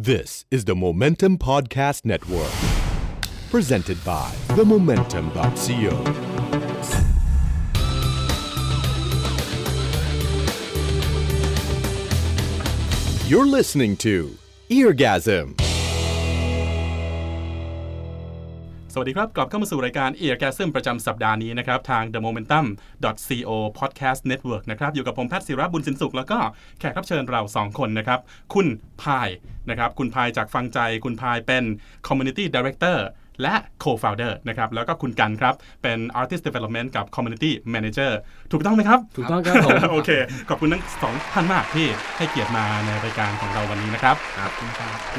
This is the Momentum Podcast Network, presented by themomentum.co. You're listening to Eargasm. วัสดีครับกลับเข้ามาสู่รายการ e a r g a s m ประจำสัปดาห์นี้นะครับ ทาง The Momentum co podcast network นะครับ อยู่กับผมแพทย์ศิระบุญสินสุข แล้วก็แขกรับเชิญเรา 2 คนนะครับ คุณพายนะครับ คุณพายจากฟังใจ คุณพายเป็น community director และ co-founder นะครับแล้วก็คุณกันครับ เป็น artist development กับ community manager ถูกต้องไหมครับ ถูกต้องครับผมโอเค ขอบคุณทั้งสองท่านมากที่ให้เกียรติมาในรายการของเราวันนี้นะครับครับ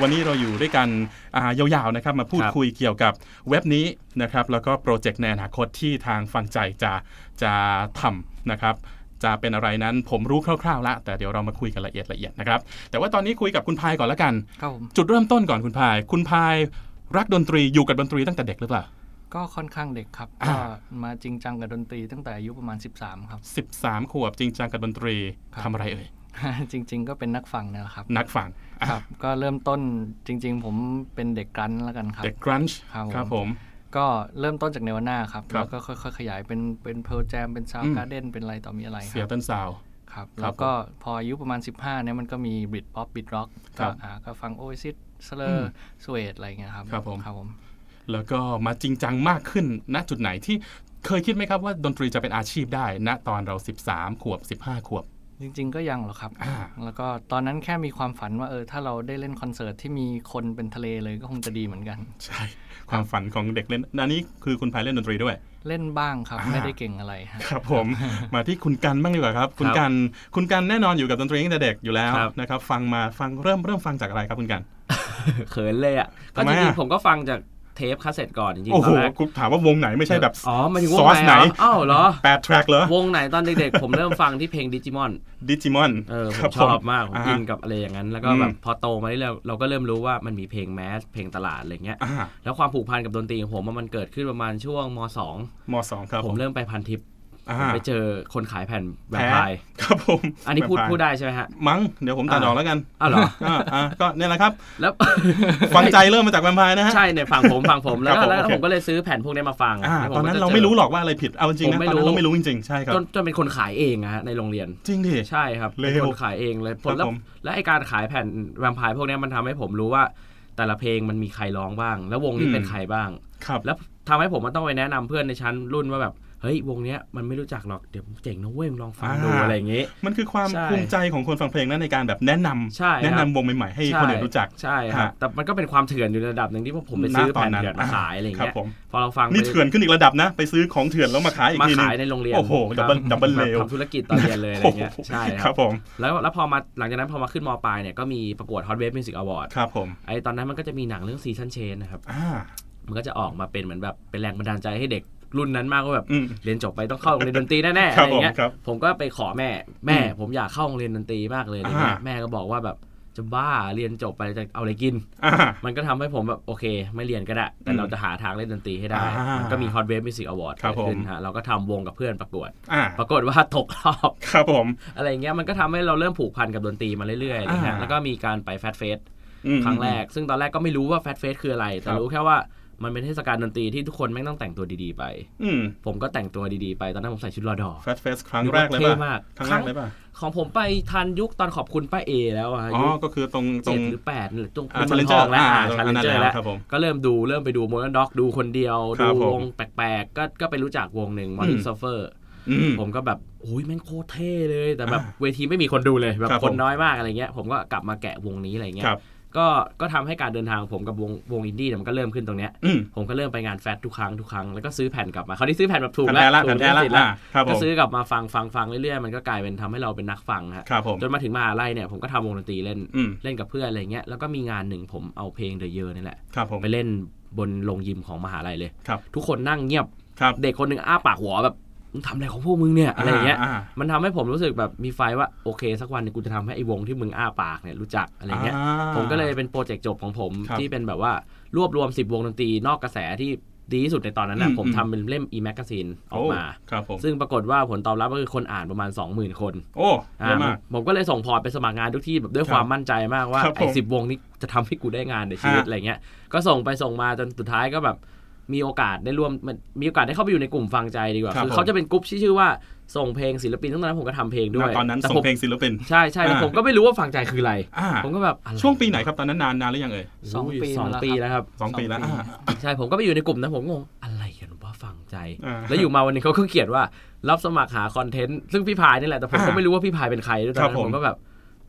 วันนี้เราอยู่ด้วยกันอ่ายาวๆนะครับมาพูดครับคุยเกี่ยวกับเว็บนี้นะครับแล้วก็โปรเจกต์ในอนาคตที่ทางฟังใจจะจะทำนะครับจะเป็นอะไรนั้นผมรู้คร่าวๆแล้วแต่เดี๋ยวเรามาคุยกันละเอียดละเอียดนะครับ แต่ว่าตอนนี้คุยกับคุณพายก่อนละกันครับผมจุดเริ่มต้นก่อนคุณพาย คุณพาย รักดนตรีอยู่กับดนตรีตั้งแต่เด็กหรือเปล่า ก็ค่อนข้างเด็กครับอ่าก็มาจริงจังกับดนตรีตั้งแต่อายุประมาณ 13 ครับ 13 ขวบจริงจังกับดนตรีครับทำอะไรเอ่ยจริง ๆ ก็เป็นนักฟังเนี่ยแหละครับ นักฟังอะครับ ก็เริ่มต้นจริง ๆ ผมเป็นเด็กกรันแล้วกันครับ เด็กกรันช์ครับผมครับผมก็เริ่มต้นจากเนวาน่าครับครับ แล้วก็ค่อยๆ ขยายเป็นเป็นเพ r ร์ a m เป็นซาวอืมการ์เด้นเป็นอะไรต่อมีอะไรคเสียรับเต้นซาวครับครับ แล้วก็พออายุประมาณ 15เนี่ยมันก็มี Britpop Britrock ครัก็บอ่าก็ฟัง Oasis Blur อืม Suede อะไรเงี้ยครับครับผมครับผมแล้วก็มาจริงจังมากขึ้นณจุดไหนที่เคยคิดไหมครับว่าดนตรีจะเป็นอาชีพได้ณตอนเรา 13 ขวบ 15 ขวบ จริง ๆ ก็ยังหรอกครับอ่าแล้วก็ตอนนั้นแค่มีความฝันว่าเออถ้าเราได้เล่นคอนเสิร์ตที่มีคนเป็นทะเลเลยก็คงจะดีเหมือนกัน ใช่ ความฝันของเด็กเล่นอันนี้คือคุณพายเล่นดนตรีด้วย เล่นบ้างครับอ่าไม่ได้เก่งอะไรฮะครับผม มาที่คุณกันบ้างดีกว่าครับ คุณกันคุณกันแน่นอนอยู่กับดนตรีตั้งแต่เด็กอยู่แล้วครับนะครับ ฟังมาฟังเริ่มเริ่มฟังจากอะไรครับคุณกัน เขินเลยอะก็ทำไมอะจริงๆผมก็ฟังจากเทปคาสเซ็ตก่อนจริงๆโอ้โหอนแรกคุณถามว่าวงไหนไม่ใช่แบบอ๋อหมายถึงวซงอสไหนไหนเหรออ้าวเหรอแปด track เหรอวงไหนตอนเด็กๆ ผมเริ่มฟังที่เพลงดิจิมอนดิจิมอนเออผครับผมชอบมากผมอินมากับอะไรอย่างนั้น แล้วก็อืมแบบพอโตมาเรื่อยๆเราก็เริ่มรู้ว่ามันมีเพลงแมสเพลงตลาดอะไรเงี้ยอ่าแล้วความผูกพันกับดนตรีของผมอะมันเกิดขึ้นประมาณช่วงมมสองครับ .2 ผมเริ่มไปพันทิปอ่า ผมไปเจอคนขายแผ่นแวมแพ้ไพร์ครับผม อันนี้พูดแวมพร์พูดได้ใช่ไหมฮะ มั้ง เดี๋ยวผมตัดอ่าออกแล้วกันอ้าวเหรออ่าอ่าก็เนี่ยแหละครับ แล้วฟังใจเริ่มมาจากแวมไพร์นะฮะ ใช่เนี่ยฝั่งผมฝั่งผมแล้วครัก็บผมแล้วโอเคผมก็เลยซื้อแผ่นพวกนี้มาฟังอ่าแล้วผตอนก็นั้นจะเราจไม่รู้หรอกว่าอะไรผิด เอาจริงๆผมนะไม่ตอนนั้นรู้เราไม่รู้จริงๆ ใช่ครับ จนจนเป็นคนขายเองอะฮะในโรงเรียน จริงดิ ใช่ครับเร็วเป็นคนขายเองเลยผลแล้วผมและไอการขายแผ่นแวมไพร์พวกเนี้ยมันทำให้ผมรู้ว่าแต่ละเพลงมันมีใครร้องบ้าง แล้ววงนี้อืมเป็นใครบ้าง ครับ แล้วทำให้ผมมันต้องไปแนะนำเพื่อนในชั้นรุ่นว่าแบบ เฮ้ยวงเนี้ยมันไม่รู้จักหรอกเดี๋ยวเจ๋งนะเว้ยมึงลองฟังดูอ่าอะไรอย่างงี้มันคือความใช่ภูมิใจของคนฟังเพลงนั้นในการแบบแนะนำใช่ครับแนะนำวงใหม่ๆให้คนอื่นรู้จักใช่ครับฮะแต่มันก็เป็นความเถื่อนอยู่ในระดับหนึ่งที่พวกผมไปซื้อณตแผ่นนั้นเถื่อนมาขายอะไรอย่างครัเงี้บยผมพอเราฟังนี่ไปเถื่อนขึ้นอีกระดับนะ ไปซื้อของเถื่อนแล้วมาขายอีกมาทีนึงขายในโรงเรียนโอ้โหครับ double double แบบเลวทำธุรกิจตอนเรียนเลยอะไรเงี้ยใช่คครัรับบผมแล้วแล้วพอมาหลังจากนั้นพอมาขึ้นมปลายเนี่ยก็มีประกวด Hot Wave Music Award ครับผมไอตอนนั้นมันก็จะมีหนังเรื่องซีซันเชนนะครับอ่ามันก็จะออกมาเป็นเหมือนแบบเป็นแรงบันดาลใจให้เด็ก รุ่นนั้นมากว่าแบบอืมเรียนจบไปต้องเข้าโรงเรียนดนตรีแน่ๆครัอะบไรเงี้ยผมครับผมก็ไปขอแม่ แม่อืมผมอยากเข้าโรงเรียนดนตรีมากเลยอะไรเงี้ยอ่าแม่ก็บอกว่าแบบจะบ้าเรียนจบไปจะเอาอะไรกินอ่ามันก็ทำให้ผมแบบโอเค ไม่เรียนก็ได้ แต่อืมเราจะหาทางเล่นดนตรีให้ได้อ่ามัมันก็มี Hot Wave Music Award ครับเกิดขึ้นผมฮะเราก็ทำวงกับเพื่อนประกวดอ่าปรากฏว่าตกรอบครับผม อะไรเงี้ยมันก็ทำให้เราเริ่มผูกพันกับดนตรีมาเรื่อยๆอะไรเงี้ยอ่าแล้วก็มีการไปแฟตเฟสอืมครั้งแรก ซึ่งตอนแรกก็ไม่รู้ว่าแฟตเฟสคืออะไร แต่ครับรู้แค่ว่า มันเป็นเทศกาลดนตรีที่ทุกคนแม่งต้องแต่งตัวดีๆไป อืมผมก็แต่งตัวดีๆไป ตอนนั้นผมใส่ชุดรอดอแฟตเฟสครั้งแรกเลยเท่ป่ะมากครั้งแรกเลยป่ะของผมไปทันยุคตอนขอบคุณป้าเอแล้วอะอ๋อยุคก็คือตรงตรเจ็งดหรือแปดหรือตรงอ่าเมืองท Challenger องแล้วอ่าชันตรงนั้นเจอร์แล้แล้ววครับผมก็เริ่มดูเริ่มไปดูโมเดิร์นด็อกดูคนเดียวครัดูบผมวงแปลกๆ ก็ก็ไปรู้จักวงหนึ่งมอนิอืมเซอร์เฟอร์อืมผมก็แบบโอ้ยแม่งโคตรเท่เลย แต่แบบอ่าเวทีไม่มีคนดูเลยแบบครับคนผมน้อยมากอะไรเงี้ย ผมก็กลับมาแกะวงนี้อะไรเงี้ยครับ ก็ก็ทำให้การเดินทางของผมกับวงวงอินดี้เนี่ยมันก็เริ่มขึ้นตรงเนี้ยอืมผมก็เริ่มไปงาน Fat ทุกครั้งทุกครั้งแล้วก็ซื้อแผ่นกลับมาคราวนี้ซื้อแผ่นแบบถูกแผ่นแล้วแท้ละถูแผ่นแท้ละลิขสิทธิ์แล้วอ่าครับผมก็ซื้อกลับมาฟังฟังฟังเรื่อยๆมันก็กลายเป็นทำให้เราเป็นนักฟังฮะครับผมจนมาถึงมหาลัยเนี่ยผมก็ทำวงดนตรีเล่นอืมเล่นกับเพื่อนอะไรเงี้ยแล้วก็มีงานหนึ่งผมเอาเพลง The Yers นี่แหละครับผมไปเล่นบนโรงยิมของมหาลัยเลยครับทุกคนนั่งเงียบครับเด็กคนหนึ่งอ้าปากหัวแบบ มึงทำอะไรของพวกมึงเนี่ยอะไรอย่างเงี้ยามันทำให้ผมรู้สึกแบบมีไฟว่าโอเค สักวันหนึงกูจะทำให้ไอ้วงที่มึงอ้าปากเนี่ยรู้จักอะไรเงี้ยอ่าผมก็เลยเป็นโปรเจกต์จบของผมครับที่เป็นแบบว่ารวบรวม 10 วงดนตรีนอกกระแสที่ดีที่สุดในตอนนั้นนะอืมผมอืม ทำเป็นเล่ม e magazine ออกมา โครับผม ซึ่งปรากฏว่าผลตอบรับก็คือคนอ่านประมาณ 20,000 คนโอ้อ่าเยอะมาก ผมก็เลยส่งพอร์ตไปสมัครงานทุกที่แบบด้วยครับความมั่นใจมากว่าครับผมไอ้สิบวงนี้จะทำให้กูได้งานในชีวิตฮะ อะไรเงี้ยก็ส่งไปส่งมาจนสุดท้ายก็แบบ มีโอกาสได้ร่วมมันมีโอกาสได้เข้าไปอยู่ในกลุ่มฟังใจดีกว่าครับคือเขาจะเป็นกลุ่มที่ชื่อว่าส่งเพลงศิลปินทั้งนั้นผมก็ทำเพลงด้วยณตอนนั้นแต่ส่งผมเพลงศิลปินใช่ใช่แต่อ่าผมก็ไม่รู้ว่าฟังใจคืออะไรอ่าผมก็แบบอะไรช่วงปีไหนครับตอนนั้นนานนานหรือยังเอ่ยสองปีสองมาแล้วปีครับแล้วครับสองปีแล้วสองปีอ่าใช่ผมก็ไปอยู่ในกลุ่มนั้นผมงงอะไรกันว่าฟังใจอ่าแล้วอยู่มาวันหนึงเขาก็เขียนว่ารับสมัครหาคอนเทนต์ซึ่งพี่พายนี่แหละแต่ผมก็อ่าไม่รู้ว่าพี่พายเป็นใครด้วยตอนครันั้บนผมผมก็แบบ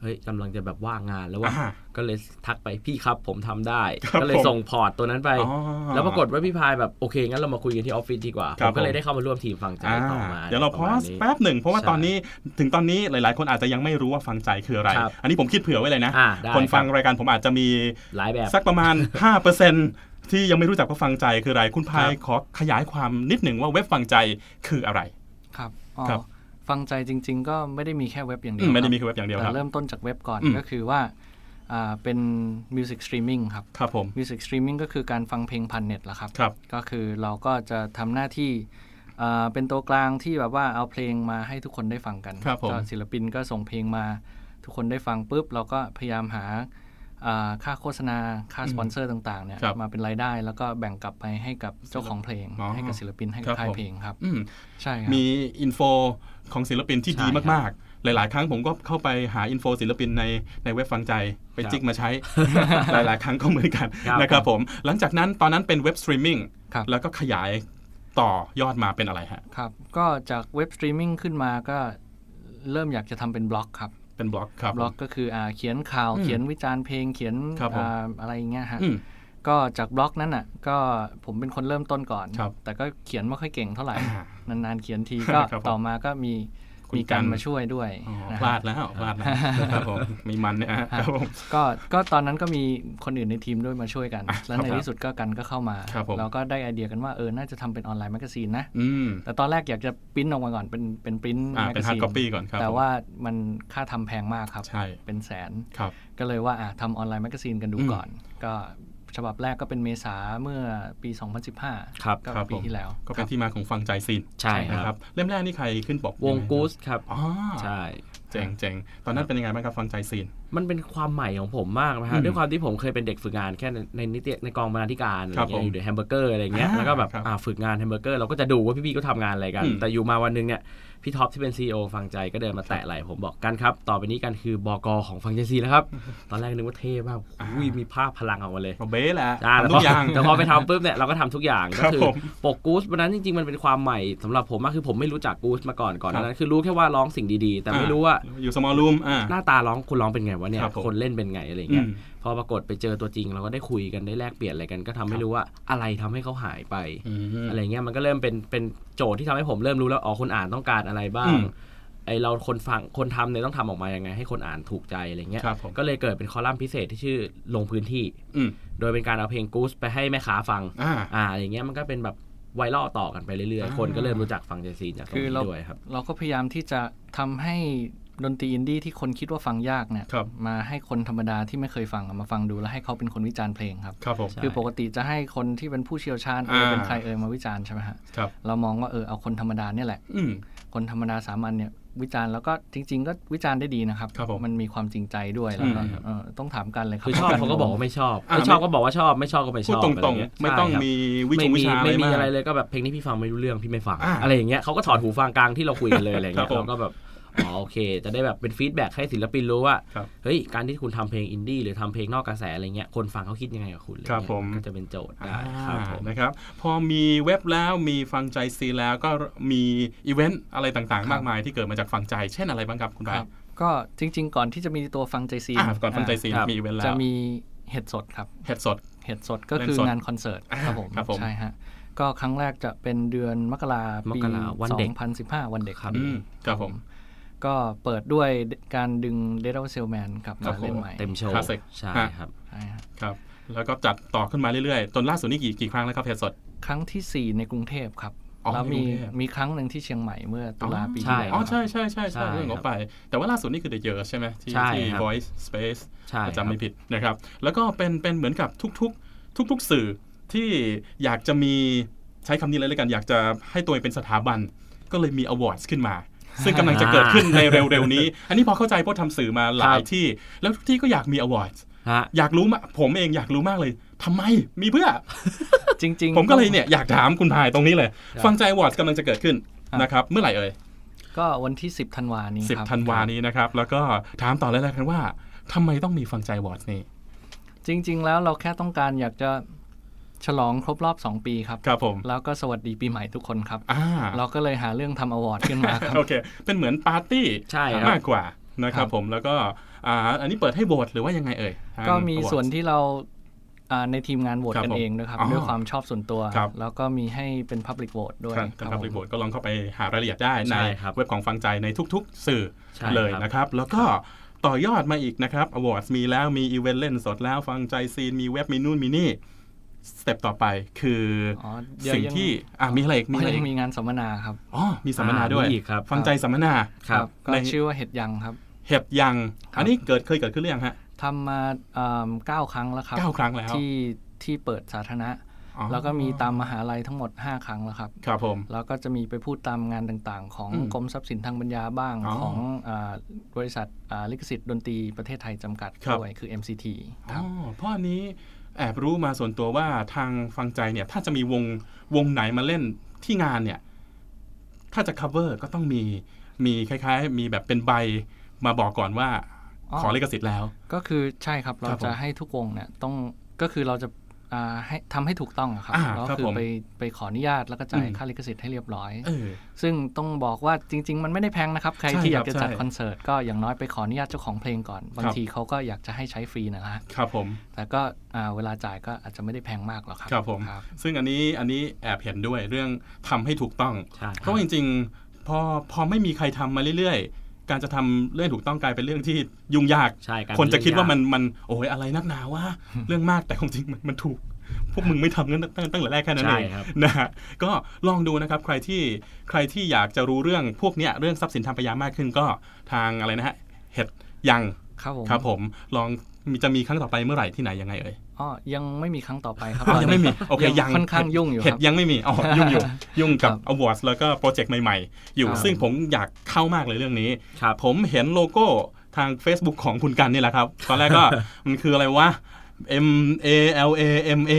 เฮ้ยกำลังจะแบบว่างงานแล้วว่าอ่าก็เลยทักไปพี่ครับผมทำได้ครับก็เลยผมส่ง port ตัวนั้นไปอ๋อแล้วปรากฏว่าพี่พายแบบโอเคงั้นเรามาคุยกันที่ออฟฟิศดีกว่าครับผมก็เลยผมได้เข้ามาร่วมทีมฟังใจอ่าต่อมาเดี๋ยวเราพประมาณนี้แป๊บหนึ่งเพราะว่าใช่ตอนนี้ถึงตอนนี้หลาย ๆ คนอาจจะยังไม่รู้ว่าฟังใจคืออะไรครับอันนี้ผมคิดเผื่อไว้เลยนะอ่าได้คนฟังครับรายการผมอาจจะมีหลายแบบสักประมาณ 5%ที่ยังไม่รู้จักว่าฟังใจคืออะไร คุณพายครับขอขยายความนิดหนึ่งว่าเว็บฟังใจคืออะไร ครับอ๋อครับ ฟังใจจริง ๆ ก็ไม่ได้มีแค่เว็บอย่างเดีอืยวมไม่ได้ครับมีแค่เว็บอย่างเดียวคแต่รับเริ่มต้นจากเว็บก่อนอืมก็คือว่าอ่าเป็น Music Streaming ครับครับผม Music Streaming ก็คือการฟังเพลงผ่านเน็ตละครับครับ ก็คือเราก็จะทำหน้าที่อ่าเป็นตัวกลางที่แบบว่าเอาเพลงมาให้ทุกคนได้ฟังกันครับผมก็ศิลปินก็ส่งเพลงมาทุกคนได้ฟังปุ๊บ เราก็พยายามหาอ่า ค่าโฆษณาค่าสปอนเซอร์ต่างๆเนี่ยครับมาเป็นรายได้ แล้วก็แบ่งกลับไปให้กับเจ้าของเพลงอ๋อให้กับศิลปินให้คกัรับบค่ายผมเพลงครับอืมใช่ครับมี info ของศิลปินที่ดีมากๆใช่ครับหลาย ๆ ครั้งผมก็เข้าไปหา info ศิลปินในในเว็บฟังใจ ไปครับจิกมาใช้ หลาย ๆ ครั้งก็เหมือนกันครับนะครับผม หลังจากนั้นตอนนั้นเป็นเว็บสตรีมมิ่งครับแล้วก็ขยายต่อยอดมาเป็นอะไรฮะ ครับ ก็จากเว็บสตรีมมิ่งขึ้นมาก็เริ่มอยากจะทำเป็นบล็อกครับ เป็นบล็อกครับบล็อกก็คืออ่าเขียนข่าวอืมเขียนวิจารณ์เพลงเขียนครับผมอ่าอะไรอย่างเงี้ยฮะอืมก็จากบล็อกนั้นอะ ก็ผมเป็นคนเริ่มต้นก่อนครับแต่ก็เขียนไม่ค่อยเก่งเท่าไหร่อ่านานๆเขียนทีก็ครับผมต่อมาก็มีคุณ มีการกันมาช่วยด้วยอ๋อนะพฮะลาดแล้วพลาดแล้วนะครับผมมีมันเนี่ยฮะครับผมก็ก็ตอนนั้นก็มีคนอื่นในทีมด้วยมาช่วยกันอะแล้วครับในที่สุดก็กันก็เข้ามาครับผมเราก็ได้ไอเดียกันว่าเออน่าจะทำเป็น online magazine นะอืมแต่ตอนแรกอยากจะปริ้นออกมาก่อนเป็นเป็น print magazine อ่าเป็น hard copy ก่อนครับแต่ผมว่ามันค่าทำแพงมากครับใช่เป็นแสนครับก็เลยว่าอะทำ online magazine กันดูอืมก่อน ก็ ฉบับแรกก็เป็นเมษาเมื่อปี 2015 ครับก็ปีที่แล้วครับผม ก็เป็นที่มาของฟังใจซีนใช่นะครับครับเล่มแรกนี่ใครขึ้นปกวงยังไกูสครับอ๋อใช่เจ๋งเจ๋งตอนนั้นเป็นยังไงบ้างครับฟังใจซีน มันเป็นความใหม่ของผมมากนะฮะอืฮะมด้วยความที่ผมเคยเป็นเด็กฝึกงานแค่ในในนิติในกองบรรณาธิการอะไรเงี้ยครับผมอยู่ในแฮมเบอร์เกอร์อะไรเงี้ยอ่าแล้วก็แบบครับอ่าฝึกงานแฮมเบอร์เกอร์เราก็จะดูว่าพี่ๆก็ทำงานอะไรกันอืมแต่อยู่มาวันหนึงเนี่ยพี่ท็อปที่เป็น CEO ฟังใจก็เดินมาแตะไหล่ผมบอกกันครับ ต่อไปนี้กันคือบกของฟังใจซีนะครับ ตอนแรกนึกว่าเท่มากอุ้ยมีภาพพลังออกมาเลยก็เบ้แหละอ่าแต่ทำพทุอกอย่างแต่พอไปทำปุ๊บเนี่ยเราก็ทำทุกอย่างคก็รับคือผมปกกู๊สวันนั้นจริงๆมันเป็นความใหม่สำหรับผมมากคือผมไม่รู้จักกู๊สมาก่อนก่อนหครันาบนั้นคือรู้แค่ว่าร้องสิ่งดีๆ แต่ไม่รู้ว่าอยู่สมอลรูมอ่าหน้าตาร้องคุณร้องเป็นไงวะเนี่ยครับผมคนเล่นเป็นไงอะไรอืเงี้ยมพอปรากฏไปเจอตัวจริงเราก็ได้คุยกันได้แลกเปลี่ยนอะไรกัน ก็ทำให้รู้ว่าอะไรทำให้เขาหายไปอืมอะไรเงี้ยมันก็เริ่มเป็นเป็นโจทย์ที่ทำให้ผมเริ่มรู้แล้วอ๋อคนอ่านต้องการอะไรบ้าอืงมไอเราคนฟังคนทำเนี่ยต้องทำออกมายังไง ให้คนอ่านถูกใจอะไรเงี้ยครับผมก็เลยเกิดเป็นคอลัมน์พิเศษที่ชื่อลงพื้นที่อืมโดยเป็นการเอาเพลงกู๊สไปให้แม่ค้าฟังอ่าอ่าอย่างเงี้ยมันก็เป็นแบบไวรัลต่อกันไปเรื่อยอ่าๆคนก็เริ่มรู้จักฟังเจซีนจากตรงคือนี้เราด้วยครับ เราก็พยายามที่จะทำให้ ดนตรีอินดี้ที่คนคิดว่าฟังยากเนี่ยครับมาให้คนธรรมดาที่ไม่เคยฟังอะมาฟังดูแล้วให้เขาเป็นคนวิจารณ์เพลงครับครับผมใช่คือปกติจะให้คนที่เป็นผู้เชี่ยวชาญเอออ่าเป็นใครเออมาวิจารณ์ใช่ไหมฮะครับเรามองว่าเออเอาคนธรรมดาเนี่ยแหละอืมคนธรรมดาสามัญเนี่ยวิจารณ์แล้วก็จริง ๆ ก็วิจารณ์ได้ดีนะครับครับผมมันมีความจริงใจด้วยแล้วก็ใช่ครับเออต้องถามกันเลยครับคือชอบนเขาก็บอกว่าไม่ชอบอ่าไม่ชอบก็บอกว่าชอบไม่ชอบก็ไม่ชพูดอบตอะไรรงเงี้ยๆไม่ต้องใช่ครับมีวิจไม่งวิมีชาอะไรไม่มีมากอะไรเลยก็แบบเพลงนี้พี่ฟังไม่รู้เรื่องพี่ไม่ฟังอ่าอะไรอย่างเงี้ยเขาก็ถอดหูฟังกลางที่เราคุยกันเลยอะไรเงี้ยครับผมเราก็แบบ อ๋อโอเค จะได้แบบเป็น feedback ให้ศิลปินรู้ว่าครับเฮ้ย การที่คุณทำเพลงอินดี้หรือทำเพลงนอกกระแสอะไรเงี้ย คนฟังเขาคิดยังไงกับคุณอะไรเงี้ยครับผมก็จะเป็นโจทย์ได้อ่าครับผมนะครับ พอมีเว็บแล้วมีฟังใจซีแล้วก็มีอีเวนต์อะไรต่างๆ มากมายที่เกิดมาจากฟังใจ เช่นอะไรบ้างครับคุณคบารัยบก็จริง ๆ ก่อนที่จะมีตัวฟังใจซีนอ่าก่อนฟังใจซีครับมีอีเวนต์แล้จะวมีเห็ดสดครับเห็ดสดเห็ดสดก็เล่นคือสดงานคอนเสิร์ตอ่าครับผมครับผมใช่ฮะก็ครั้งแรกจะเป็นเดือนมกรามปีกราวันเด็ก2015 วันเด็กครับอืมครับผม ก็เปิดด้วยการดึง Dead of Salesman กลับครัมาบผมเล่นใหม่เต็มโชว์ Classic ใช่ฮะครับใช่ฮะครับ แล้วก็จัดต่อขึ้นมาเรื่อยๆ จนล่าสุดนี่กี่กี่ครั้งแล้วครับเห็ดสด ครั้งที่ 4 ในกรุงเทพครับอ๋อแล้วมีในกรุงเทพมีครั้งหนึ่งที่เชียงใหม่เมื่อตุลาปีใช่ที่แล้วอ๋อคใช่รับใช่ใช่ใช่ใช่เรื่องของครับไป แต่ว่าล่าสุดนี่คือ The Years ใช่ไหมที่ใช่ที่ครับ Voice Space ใช่ถ้าครับจำไม่ผิดนะครับ แล้วก็เป็นเป็นเหมือนกับทุกๆ ทุกๆสื่อที่อยากจะมีใช้คำนี้เลยแล้วกันอยากจะให้ตัวเองเป็นสถาบัน ก็เลยมีอวอร์ดขึ้นมา ซึ่งกำลังจะเกิดขึ้นในเร็วๆนี้ อันนี้พอเข้าใจเพราะทำสื่อมาหลายครับที่ แล้วทุกที่ก็อยากมี award ฮะอยากรู้มากผมเองอยากรู้มากเลยทำไมมีเพื่อ จริง ๆ ผมก็เลยเนี่ยอยากถามคุณพายตรงนี้เลยครับฟังใจ award กำลังจะเกิดขึ้นครับนะครับ เมื่อไหร่เอ่ยก็วันที่ 10ธันวานี้สิบครับธันวานี้นะครับ แล้วก็ถามต่อเลยแล้วกันว่าทำไมต้องมีฟังใจ award นี่จริง ๆ แล้วเราแค่ต้องการอยากจะ ฉลองครบรอบ 2 ปีครับครับผมแล้วก็สวัสดีปีใหม่ทุกคนครับอ่าเราก็เลยหาเรื่องทำ award ขึ้นมาครับโอเค เป็นเหมือนปาร์ตี้ใช่ครับมากกว่านะครับครับผมแล้วก็อ่าอันนี้เปิดให้โหวตหรือว่ายังไงเอ่ยทางก็มี awards ส่วนที่เราอ่าในทีมงานโหวตครับกันผมเองด้วยครับอ๋อด้วยความชอบส่วนตัวครับแล้วก็มีให้เป็น Public Vote ด้วยครับครับครับผมรีโบทก็ลองเข้าไปหารายละเอียดได้ในใช่ครับเว็บของฟังใจในทุกๆ สื่อใช่เลยครับนะครับ แล้วก็ต่อยอดมาอีกนะครับ award มีแล้วมีอีเวนต์เล่นสดแล้วฟังใจซีนมีเว็บมีนู่นมีนี่ step ต่อไปคืออ๋อเดี๋ยวสิ่งยังที่อะมีอะไรอีกมีมีอะไรอีกมีงานสัมมนาครับอ๋อมีสัมมนาด้วยอ่ามีอีกครับฟังใจสัมมนาครับก็ในชื่อว่าเห็ดยังครับ เห็บยังครับอันนี้เกิดเคยเกิดขึ้นหรือยังฮะทำมาอ่าเก้าครั้งแล้วครับเก้าครั้งแล้วที่ที่เปิดสาธารณะอ๋อแล้วก็มีตามมหาลัยทั้งหมด 5 ครั้งแล้วครับครับผมแล้วก็จะมีไปพูดตามงานต่างๆ ของอืมกรมทรัพย์สินทางปัญญาบ้างอ๋อของอาบริษัทอ่าลิขสิทธิ์ดนตรีประเทศไทยจำกัดครับด้วยคือ MCT คอ๋รัอบเพราะอันนี้ แอบรู้มาส่วนตัวว่าทางฟังใจเนี่ย ถ้าจะมีวงวงไหนมาเล่นที่งานเนี่ย ถ้าจะ cover ก็ต้องมีมีคล้าย ๆ มีแบบเป็นใบมาบอกก่อนว่าอขอลิขสิทธิ์แล้ว ก็คือใช่ครับเรารจะให้ทุกวงเนี่ยต้องก็คือเราจะ ให้ทำให้ถูกต้องอะครับอ่าแล้วครับคือผมไปไปขออนุญาตแล้วก็จ่ายอืมค่าลิขสิทธิ์ให้เรียบร้อยเออซึ่งต้องบอกว่าจริง ๆ มันไม่ได้แพงนะครับ ใครใช่ที่คอรับยากจะจัดใช่คอนเสิร์ตก็อย่างน้อยไปขออนุญาตเจ้าของเพลงก่อน บางครับทีเขาก็อยากจะให้ใช้ฟรีนะฮะครับผมแต่ก็อ่าเวลาจ่ายก็อาจจะไม่ได้แพงมากหรอกครับครับผมครับซึ่งอันนี้อันนี้แอบเห็นด้วยเรื่องทำให้ถูกต้องใช่เพราะว่าจริง ๆ พอพอไม่มีใครทำมาเรื่อยๆ การจะทำเรื่องถูกต้องกลายเป็นเรื่องที่ยุ่งยากใช่การคนจะคิดว่าเรื่มัอนงยมันโอ้ยอะไรนักหนาว่าเรื่องมากแต่ความจริงมันมันถูก พวกมึงไม่ทำกันตั้งตั้งแต่แรกแค่นั้นเองใช่ครับนะฮะก็ลองดูนะครับใครที่ใครที่อยากจะรู้เรื่องพวกเนี้ยเรื่องทรัพย์สินทางปัญญามากขึ้นก็ทางอะไรนะฮะเห็ดยังครับผมครับผมลอง มีจะมีครั้งต่อไปเมื่อไหร่ที่ไหนยังไงเอ่ยอ๋อยังไม่มีครั้งต่อไปครับอ๋อตอนยังไม่มีนี้โอเคยังค่อนข้างยุ่งอยู่เห็คดรับยังไม่มีอ๋อยุ่งอยู่ยุ่งกับครับ awards แล้วก็โปรเจกต์ใหม่ๆ อยู่ครับซึ่งผมอยากเข้ามากเลยเรื่องนี้ครับผมเห็นโลโก้ทาง Facebook ของคุณกันนี่แหละครับ ตอนแรกก็มันคืออะไรวะ M A L A M A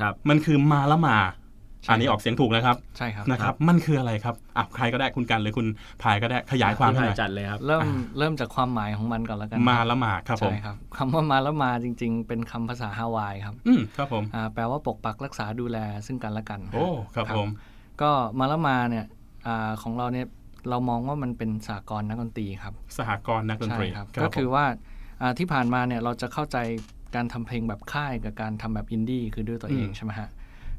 ครับมันคือมาละมาใช่ อันนี้ออกเสียงถูกนะครับ ใช่ครับนะครับ มันคืออะไรครับอะใครก็ได้คุณกันหรือคุณพายก็ได้ขยายความพี่ให้พาหยน่อยจัดเลยครับ เริ่มเริ่มจากความหมายของมันก่อนแล้วกัน มาละมาครับผมใช่ครับคำว่ามาแล้วมาจริง ๆ เป็นคำภาษาฮาวายครับ อืมครับผมอ่าแปลว่าปกปักรักษาดูแลซึ่งกันและกัน โอ้ครับผม ก็มาแล้วมาเนี่ยอาของเราเนี่ยเรามองว่ามันเป็นสากลนักดนตรีครับ สหกรณ์นักดนใช่ตรีครับรับ ก็คือผมว่าอ่าที่ผ่านมาเนี่ยเราจะเข้าใจการทำเพลงแบบค่ายกับการทำแบบอินดี้คือด้วยตัวเองอืมใช่ไหมฮะ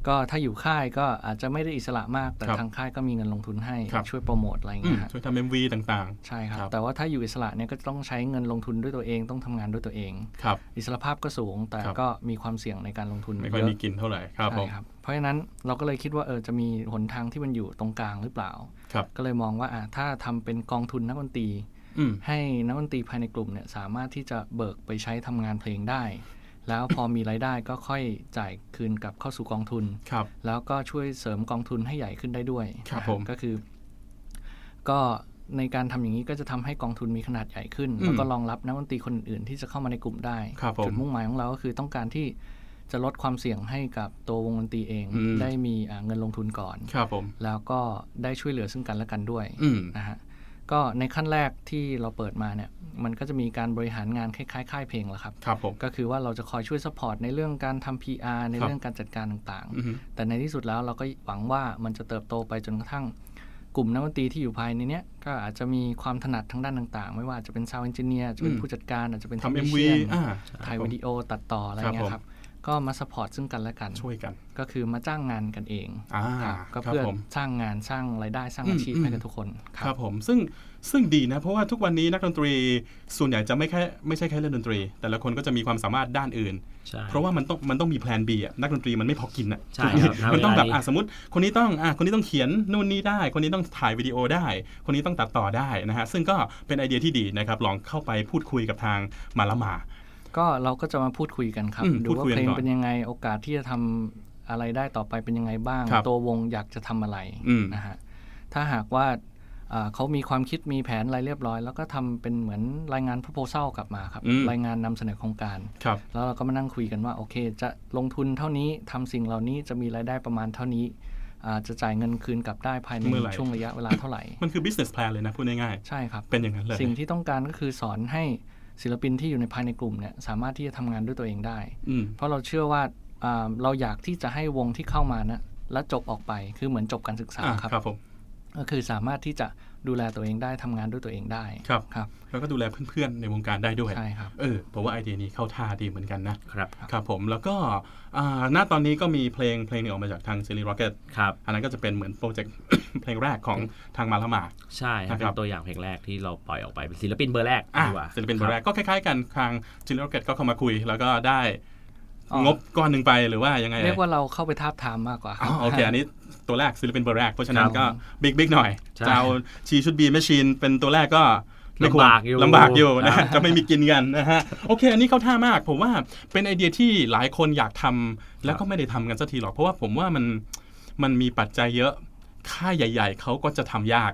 ก็ถ้าอยู่ค่ายก็อาจจะไม่ได้อิสระมาก แต่ครับทางค่ายก็มีเงินลงทุนให้ครับช่วยโปรโมทอะไรอย่างอืมเงี้ยฮะช่วยทำเอ็มวีต่างใช่ครับครับ แต่ว่าถ้าอยู่อิสระเนี่ยก็ต้องใช้เงินลงทุนด้วยตัวเองต้องทำงานด้วยตัวเองๆครับอิสรภาพก็สูง แต่ครับก็มีความเสี่ยงในการลงทุนไม่ค่อยเยมีอะกินเท่าไหร่ครับผมใช่ครับ เพราะฉะนั้นเราก็เลยคิดว่าเออจะมีหนทางที่มันอยู่ตรงกลางหรือเปล่าครับก็เลยมองว่าอะถ้าทำเป็นกองทุนนักดนตรีอืมให้นักดนตรีภายในกลุ่มเนี่ยสามารถที่จะเบิกไปใช้ทำงานเพลงได้ แล้วพอมีรายได้ก็ค่อยจ่ายคืนกลับเข้าสู่กองทุนครับ แล้วก็ช่วยเสริมกองทุนให้ใหญ่ขึ้นได้ด้วยครับนะผมก็คือ ก็ในการทำอย่างนี้ก็จะทำให้กองทุนมีขนาดใหญ่ขึ้นอืมแล้วก็รองรับนักดนตรีคนอื่นๆที่จะเข้ามาในกลุ่มได้ครับผมจุดมุ่งหมายของเราก็คือต้องการที่จะลดความเสี่ยงให้กับตัววงดนตรีเองอืมได้มีอ่าเงินลงทุนก่อน ครับผม แล้วก็ได้ช่วยเหลือซึ่งกันและกันด้วยอืมนะฮะ ก็ในขั้นแรกที่เราเปิดมาเนี่ยมันก็จะมีการบริหารงานคล้ายๆค่ายเพลงแหละครับครับผมก็คือว่าเราจะคอยช่วย support ในเรื่องการทำ PR ในครับเรื่องการจัดการต่างอือฮึๆแต่ในที่สุดแล้วเราก็หวังว่ามันจะเติบโตไปจนกระทั่งกลุ่มนักดนตรีที่อยู่ภายในเนี้ยก็อาจจะมีความถนัดทางด้านต่างๆ ไม่ว่าจะเป็นซาว n d เอนจิเนียร์จะเป็นอืมผู้จัดการอาจจะเป็นทำเอ็ม technician วีอ่าถ่ายวิดีโอตัดต่ออะไรเงี้ครับผมครับ ก็มา support ซึ่งกันและกัน ช่วยกัน ก็คือมาจ้างงานกันเองอ่าครับก็ครับเพื่อผมสร้างงานสร้างรายได้สร้างอืมอาชีพอืมให้กับทุกคน ครับผมซึ่งซึ่งดีนะ เพราะว่าทุกวันนี้นักดนตรีส่วนใหญ่จะไม่แค่ไม่ใช่แค่เล่นดนตรี แต่ละคนก็จะมีความสามารถด้านอื่นใช่เพราะว่ามันต้องมันต้องมีแพลน B อะนักดนตรีมันไม่พอกินอะใช่ครับณมันต้องแบบเวลานี้อะสมมติคนนี้ต้องอะคนนี้ต้องเขียนนู่นนี่ได้ คนนี้ต้องถ่ายวิดีโอได้ คนนี้ต้องตัดต่อได้นะฮะซึ่งก็เป็นไอเดียที่ดีนะครับลองเข้าไปพูดคุยกับทางมาละมา ก็เราก็จะมาพูดคุยกันครับอืมดูพูดว่าคุยกันเพลงก่อนเป็นยังไงโอกาสที่จะทำอะไรได้ต่อไปเป็นยังไงบ้างครับตัววงอยากจะทำอะไรอืมนะฮะถ้าหากว่าอ่าเขามีความคิดมีแผนอะไรเรียบร้อย แล้วก็ทำเป็นเหมือนรายงาน proposal กลับมาครับอืมรายงานนำเสนอโครงการครับแล้วเราก็มานั่งคุยกันว่าโอเค จะลงทุนเท่านี้ทำสิ่งเหล่านี้จะมีรายได้ประมาณเท่านี้อ่าจะจ่ายเงินคืนกลับได้ภายในเมื่อไหร่ช่วงระยะเวลาเท่าไหร่ มันคือ business plan เลยนะพูดง่ายใช่ครับๆเป็นอย่างนั้นเลยสิ่งที่ต้องการก็คือสอนให้ ศิลปินที่อยู่ในภายในกลุ่มเนี่ยสามารถที่จะทำงานด้วยตัวเองได้อืมเพราะเราเชื่อว่าอ่าเราอยากที่จะให้วงที่เข้ามานะและจบออกไปคือเหมือนจบการศึกษาอ่าครับครับผมก็คือสามารถที่จะ ดูแลตัวเองได้ทำงานด้วยตัวเองได้ครับครับแล้วก็ดูแลเพื่อนๆในวงการได้ด้วยใช่ครับเออผมว่าไอเดียนี้เข้าท่าดีเหมือนกันนะครับครับผมแล้วก็อ่าณตอนนี้ก็มีเพลงเพลงหนึ่งออกมาจากทางซีรีส์ร็อกเก็ตครับอันนั้นก็จะเป็นเหมือนโปรเจกต์เพลงแรกของทางมาละมาใช่ครับนะคเป็นตัวอย่างเพลงแรกที่เราปล่อยออกไปเป็นศิลปินเบอร์แรกอะดีกว่าศิลปินเบอร์แรกก็คล้ายๆกันทางซีรีส์ร็อกเก็ตก็เข้ามาคุย แล้วก็ได้อ๋องบก้อนหนึ่งไปหรือว่ายังไงเรียกว่าเราเข้าไปทาบทามมากกว่าคอ๋อโอเคอันนี้ ตัวแรกศิลปินเบอร์แรก เพราะฉะนั้นครับก็ big big หน่อยใช่จะเอาชีชุดบีแมชชีนเป็นตัวแรกก็ไม่ควรลำบากอยู่ลำบากอยู่นะครัฮะบจะไม่มีกินกันนะฮะโอเค อันนี้เข้าท่ามาก ผมว่าเป็นไอเดียที่หลายคนอยากทำแล้วก็ไม่ได้ทำกันสักทีหรอก เพราะว่าผมว่ามันมันมีปัจจัยเยอะ ค่ายใหญ่ ๆเขาก็จะทำยาก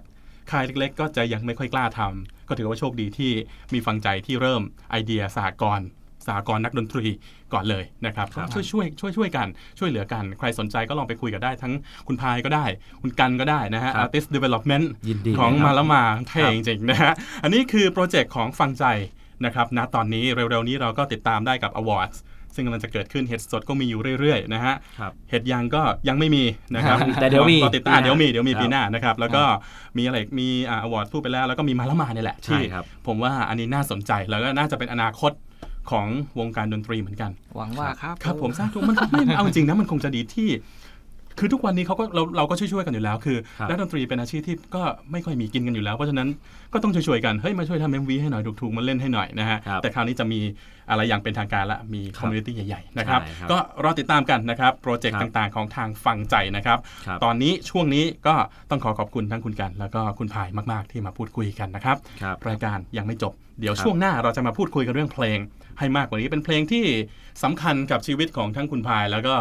ค่ายเล็ก ๆ ก็จะยังไม่ค่อยกล้าทำก็ถือว่าโชคดีที่มีฟังใจที่เริ่มไอเดียสหกรณ์ สหกรณ์นักดนตรีก่อนเลยนะครับช่วยช่วยช่วยช่วยกันช่วยเหลือกัน ใครสนใจก็ลองไปคุยกันได้ทั้งคุณพายก็ได้ คุณกันก็ได้นะฮะครับ artist development ยินดีของเลยครับมาละมาเท่ครับจริงๆนะฮะอันนี้คือโปรเจกต์ของฟังใจนะครับณตอนนี้เร็วๆนี้เราก็ติดตามได้กับ Awards ซึ่งกำลังจะเกิดขึ้นเห็ดสดก็มีอยู่เรื่อยๆนะฮะครับเห็ดยังก็ยังไม่มีนะครับแต่เดี๋ยวมีก็ติดตามปีหน้าเดี๋ยวมีเดี๋ยวมีครับปีหน้านะครับแล้วก็มีอะไรอีกมีอ่า award พูดไปแล้ว แล้วก็มีมาละมาเนี่ยแหละใช่ที่ครับผมว่าอันนี้น่าสนใจแล้วก็น่าจะเป็นอนาคต ของวงการดนตรีเหมือนกัน หวังว่าครับครับผมสาธุมันไม่เอาจริงๆนะมันคงจะดีที่ คือทุกวันนี้เขาก็เราเราก็ช่วยๆกันอยู่แล้วคือครับนักดนตรีเป็นอาชีพที่ก็ไม่ค่อยมีกินกันอยู่แล้ว เพราะฉะนั้นก็ต้องช่วยๆกัน เฮ้ย มาช่วยทำ MV ให้หน่อยถูกๆมาเล่นให้หน่อยนะฮะครับแต่คราวนี้จะมีอะไรอย่างเป็นทางการละ มี community ใหญ่ๆนะครับใช่ครับก็รอติดตามกันนะครับ โปรเจกต์ครับต่างๆของทางฟังใจนะครับครับ ตอนนี้ช่วงนี้ก็ต้องขอขอบคุณทั้งคุณกัน แล้วก็คุณพายมากๆที่มาพูดคุยกันนะครับครับรายการยังไม่จบเดี๋ยวครับช่วงหน้าเราจะมาพูดคุยกันเรื่องเพลง ให้มากกว่านี้เป็นเพลงที่สำคัญกับชีวิตของทั้งคุณพายแล้วก็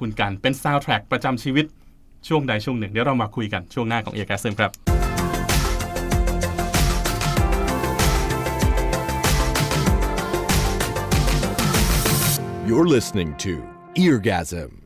คุณกันเป็นซาวด์แทร็กประจำชีวิตช่วงใดช่วงหนึ่ง เดี๋ยวเรามาคุยกันช่วงหน้าของเอแก a ซึมครับ You're listening to Eargasm.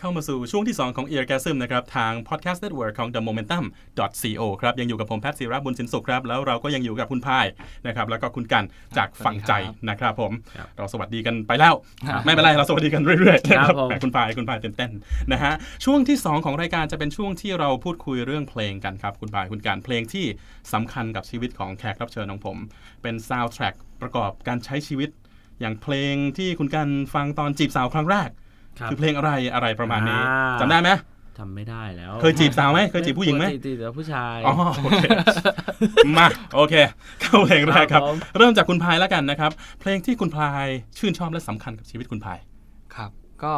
เข้ามาสู่ช่วงที่ 2 ของ Eargasm นะครับ ทาง Podcast Network ของ The Momentum co ครับ ยังอยู่กับผมแพทย์ศิระบุญสินสุขครับ แล้วเราก็ยังอยู่กับคุณพายนะครับ แล้วก็คุณกันจากฝั่งใจนะครับผมครับเราสวัสดีกันไปแล้วครับไม่เป็นไร เราสวัสดีกันเรื่อยๆนะคครัรับบผมแหมคุณพายคุณพายตื่นเต้นนะฮะ ช่วงที่ 2 ของรายการจะเป็นช่วงที่เราพูดคุยเรื่องเพลงกันครับ คุณพายคุณกันเพลงที่สำคัญกับชีวิตของแขกรับเชิญของผม เป็นซาวด์แทร็กประกอบการใช้ชีวิต อย่างเพลงที่คุณกันฟังตอนจีบสาวครั้งแรก ครับคือเพลงอะไรอะไรประมาณนี้อ่าจำได้ไหมทำไม่ได้แล้ว เคยจีบสาวไหมเคยจีบผู้หญิงไหมจีบจีบแต่ผู้ชายอ๋อโอเคมาโอเค เข้าเพลงแรกครับครับผมเริ่มจากคุณพายแล้วกันนะครับ เพลงที่คุณพายชื่นชอบและสำคัญกับชีวิตคุณพายครับ ก็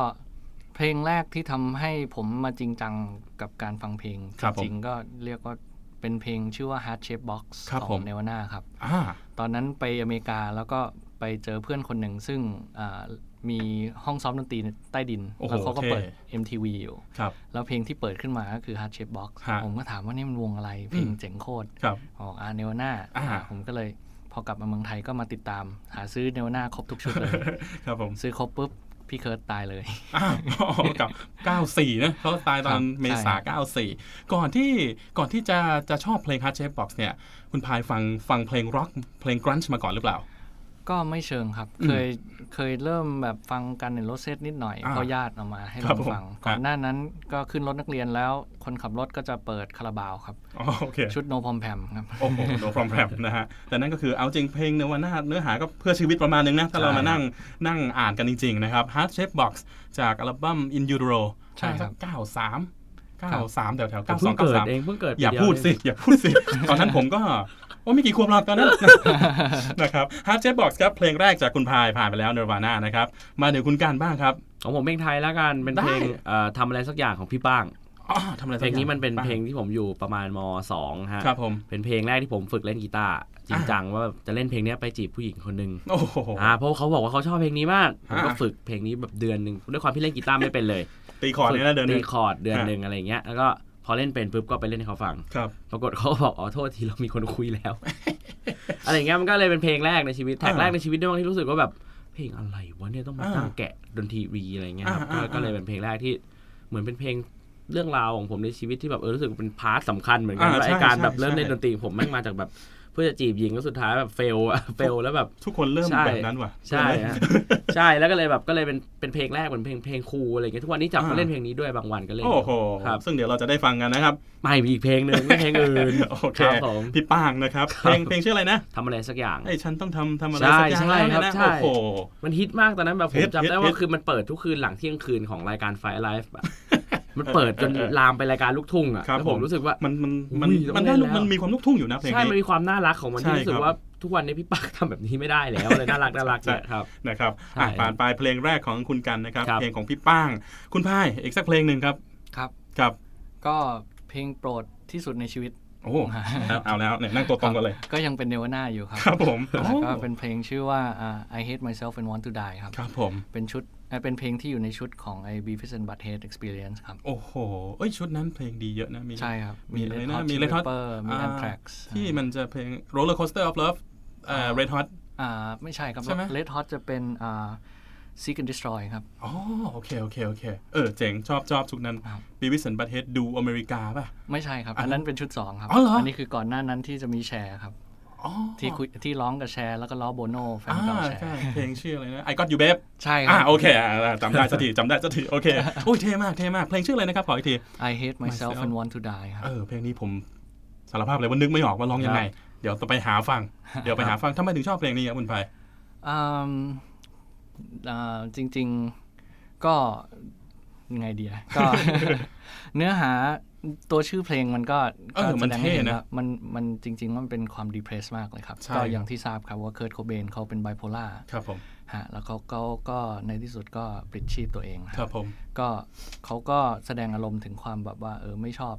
เพลงแรกที่ทำให้ผมมาจริงจังกับการฟังเพลงครับผมจริงๆก็เรียกว่าเป็นเพลงชื่อว่า Heart Shape Box ครับขผอมงเนวาน่าครับอ่าตอนนั้นไปอเมริกาแล้วก็ไปเจอเพื่อนคนหนึ่งซึ่งอ่า มีห้องซ้อมดนตรีในใต้ดินโอ้โหแล้วเขาก็เปิดเท่ MTV อยู่ครับแล้วเพลงที่เปิดขึ้นมาก็คือ Heart Shape Box ฮะผมก็ถามว่านี่มันวงอะไร เพลงอืมเจ๋งโคตรครับบอกอ่าเนวาน่าอ่าผมก็เลยพอกลับมาเมืองไทยก็มาติดตาม หาซื้อเนวาน่าครบทุกชุดเลย ครับผม ซื้อครบปุ๊บ พี่เคิร์ตตายเลยอ้าวกับ 94 นะเขาตายตอนครับเมษาใช่94 ก่อนที่ก่อนที่จะจะชอบเพลง Hard Shape Box เนี่ย คุณพายฟังฟังเพลงร็อกเพลงกรันช์มาก่อนหรือเปล่า ก็ไม่เชิงครับอืมเคยเคยเริ่มแบบฟังกันในรถเซตนิดหน่อยอ่าเพราะญาติเอามาให้ครัลบองผมฟังครับก่อนหน้านั้นก็ขึ้นรถนักเรียนแล้ว คนขับรถก็จะเปิดคาราบาวครับอ๋อโอเคชุดโนพอมแพมครับโอ้โหโนฟรอมแพรนะฮะแต่นั่นก็คือเอาจริงเพลงเนื้อวานาเนื้อหาก็เพื่อชีวิตประมาณนึงนะ ถ้าเรามานั่งนั่งอ่านกันจริงๆนะครับ Hard Shape Box จากอัลบั้ม In Utero ใช่ครับ93 93แถวแถวผมเพิ่ง92เกิด93เองเพิ่งเกิดอย่าปีพูดเงสิอย่าพูดสิตอนนั้นผมก็ โอ้ไม่กี่ขวบหรอกตอนนั้นนะครับ Hard Shape Box ครับเพลงแรกจากคุณพายผ่านไปแล้ว Nirvana นะครับมาถึงคุณการบ้างครับของผมเพลงไทยแล้วกันเป็นเพลงได้เอ่อทำอะไรสักอย่างของพี่ป้างอ๋อทำอะไรสักเพลงอย่างนี้มันเป็นบ้างเพลงที่ผมอยู่ประมาณมสองฮะครับผมเป็นเพลงแรกที่ผมฝึกเล่นกีตาร์จริงจังว่าจะเล่นเพลงเนี้ยไปจีบผู้หญิงคนหนึ่งโอ้โหอ่าเพราะเขาบอกว่าเขาชอบเพลงนี้มากผมก็อ่าฝึกเพลงนี้แบบเดือนหนึ่งด้วยความที่เล่นกีตาร์ไม่เป็นเลย ตีคอร์ดเนี่ยนะเดือนหนึ่งตีคอร์ดอะเดือนหนึ่งอะไรเงี้ยแล้วก็ พอเล่นเป็นปุ๊บก็ไปเล่นให้เขาฟังครับปรากฏเขาก็บอกอ๋อโทษทีเรามีคนคุยแล้ว อะไรอย่างเงี้ยมันก็เลยเป็นเพลงแรกในชีวิต track อ่าแรกในชีวิตด้วยมั้งที่รู้สึกว่าแบบเพลงอะไรวะเนี่ยต้องมาอ่าตั้งแกะดนตรีอะไรเงี้ยครับอ่าก็อ่าก็เลยเป็นเพลงแรกที่เหมือนเป็นเพลงเรื่องราวของผมในชีวิตที่แบบเออรู้สึกเป็น part สำคัญเหมือนกันอ่าว่าไอใช่การใช่แบบเริ่มใช่เล่นดนตรีผมแม่งมาจากแบบเพื่อจะจีบหญิงแล้วสุดท้ายแบบ fail อะ fail แล้วแบบทุกคนเริ่มใช่แบบนั้นว่ะ ใช่ฮะใช่แล้วก็เลยแบบก็เลยเป็นเป็นเพลงแรกเหมือนเพลงเพลงครูอะไรเงี้ยทุกวันนี้จับมาอ่าเล่นเพลงนี้ด้วยบางวันก็เล่นโอ้โหครับซึ่งเดี๋ยวเราจะได้ฟังกันนะครับไม่มีอีกเพลงหนึ่งไม่เพลงอื่นโอเคครับผมพี่ป้างนะครับครับเพลงเพลงชื่ออะไรนะทำอะไรสักอย่างไอ้ฉันต้องทำทำอะไรใช่สักอย่างใช่แล้วครับเนี่ยนะใช่โอ้โหมันฮิตมากตอนนั้นแบบฮิตผมจำได้ว่าฮิตว่าฮิตคือมันเปิดทุกคืนหลังเที่ยงคืนของรายการ Fat Live แบบ มันเปิดจนลามไปรายการลูกทุ่งอะครับแล้วผมผมรู้สึกว่ามันมันมันอุ้ยมันได้ต้องเล่นแล้วมันมีความลูกทุ่งอยู่นะเพลงใช่นี้มันมีความน่ารักของมันใช่ที่รู้สึครักบว่าทุกวันนี้พี่ปักทำแบบนี้ไม่ได้แล้วเลยน่ารักน่ารักเนี่ยครับนะครับใช่อะผ่านไปเพลงแรกของคุณกันนะครับครับเพลงของพี่ป้าง คุณพายอีกสักเพลงหนึ่งครับครับครับก็เพลงโปรดที่สุดในชีวิตโอ้โหเอาเอาแล้วเนี่ยนั่งตัวตรงกันเลย ก็ยังเป็นเนวนาอยู่ครับ ครับผมแล้วก็เป็นเพลงชื่อว่าอ่า I Hate Myself and Want to Die ครับครับผมเป็นชุด เอ่อเป็นเพลงที่อยู่ในชุดของไอ้ Beavis and Butthead Experience ครับ โอ้โห เอ้ยชุดนั้นเพลงดีเยอะนะ มีใช่ครับ มีอะไรนะ Red Hot มี Chili Red Hot Pepper มีอ่า Anthrax ที่มันจะเพลง Roller Coaster of Love เอ่อ Red Hot อ่าไม่ใช่ครับใช่ไหม Red Hot จะเป็นอ่า Seek and Destroy ครับ อ๋อ โอเค โอเค โอเค เออ เจ๋ง ชอบชอบชุดนั้นครับบีวิสันบัตเฮดดูอเมริกาป่ะ ไม่ใช่ครับ อัอันนนั้นั้นนเป็นชุด 2 ครับอ๋อเหรออันนี้คือก่อนหน้านั้นที่จะมีแชร์ครับอ๋อ ที่คุยที่ร้องกับแชร์แล้วก็ล้อโบโน่แฟนอ่าเก่าแชใช่ร์เพลงชื่ออะไรนะ I Got You Babe ใช่ครับอ่าโอเคอ่าจำได้สักทีจำได้สักทีโอเคโอ้ยเท่มากเท่มากเพลงชื่ออะไรนะครับขออีกที I Hate Myself Myself and Want to Die ครับเออเพลงนี้ผมสารภาพเลยว่านึกไม่ออกว่าร้องยังไง เดี๋ยวต้องไปหาฟัง เดี๋ยวไปหาฟังทำไมถึงชอบเพลงนี้ครับคุณพายอืมอ่าจริง ๆก็ยังไงดีอะก็เนื้อหา ตัวชื่อเพลงมันก็เออมันแสดงให้เห็นนะว่ามันมันจริงๆว่ามันเป็นความ depressed มากเลยครับใช่ก็อย่างที่ทราบครับว่าเคิร์ตโคเบนเขาเป็นไบโพล่าครับผมฮะแล้วเขาก็ก็ในที่สุดก็ปลิดชีพตัวเองครับผมก็เขาก็แสดงอารมณ์ถึงความแบบว่า เออไม่ชอบ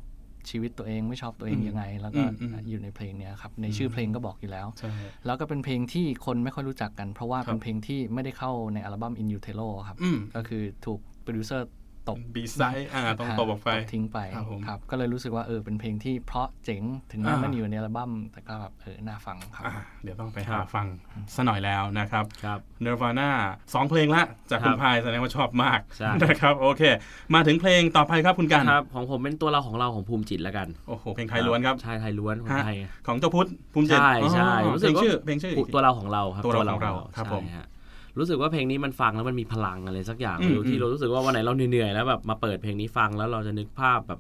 ชีวิตตัวเองไม่ชอบตัวเองอืมยังไง แล้วก็อืมอืมอยู่ในเพลงเนี้ยครับในชื่อเพลงก็บอกอยู่แล้วใช่แล้วก็เป็นเพลงที่คนไม่ค่อยรู้จักกัน เพราะว่าครับเป็นเพลงที่ไม่ได้เข้าในอัลบั้ม In Utero ครับอืมก็คือถูกโปรดิวเซอร์ ตบ B-side อ่าต้องตบออกไปตบทิ้งไปครับผมครับ ก็เลยรู้สึกว่าเออเป็นเพลงที่เพราะเจ๋งถึงแม้อ่ามันอยู่ในอัลบั้มแต่ก็แบบเออน่าฟังครับอ่าเดี๋ยวต้องไปครัหาบฟังซะหน่อยแล้วนะครับครับ Nirvana สองเพลงละจากคุณครับพายแสดงว่าชอบมากใช่นะครับโอเค มาถึงเพลงต่อไปครับคุณกันครับของผมเป็นตัวเราของเราของภูมิจิตแล้วกันโอ้โหเพลงไทยล้วนครับใช่ไทยล้วนคนฮะไทยของเจ้าพุทธภูมิเจตใช่ใช่อ๋อรู้เพสึลกงว่าชื่อเพลงชื่ออีกทีตัวเราของเราครับตัวเราของเราครับใช่ผมฮะ รู้สึกว่าเพลงนี้มันฟังแล้วมันมีพลังอะไรสักอย่างอืมไม่รู้อืที่มเรารู้สึกว่าวันไหนเราเหนื่อยๆแล้วแบบมาเปิดเพลงนี้ฟังแล้วเราจะนึกภาพแบบ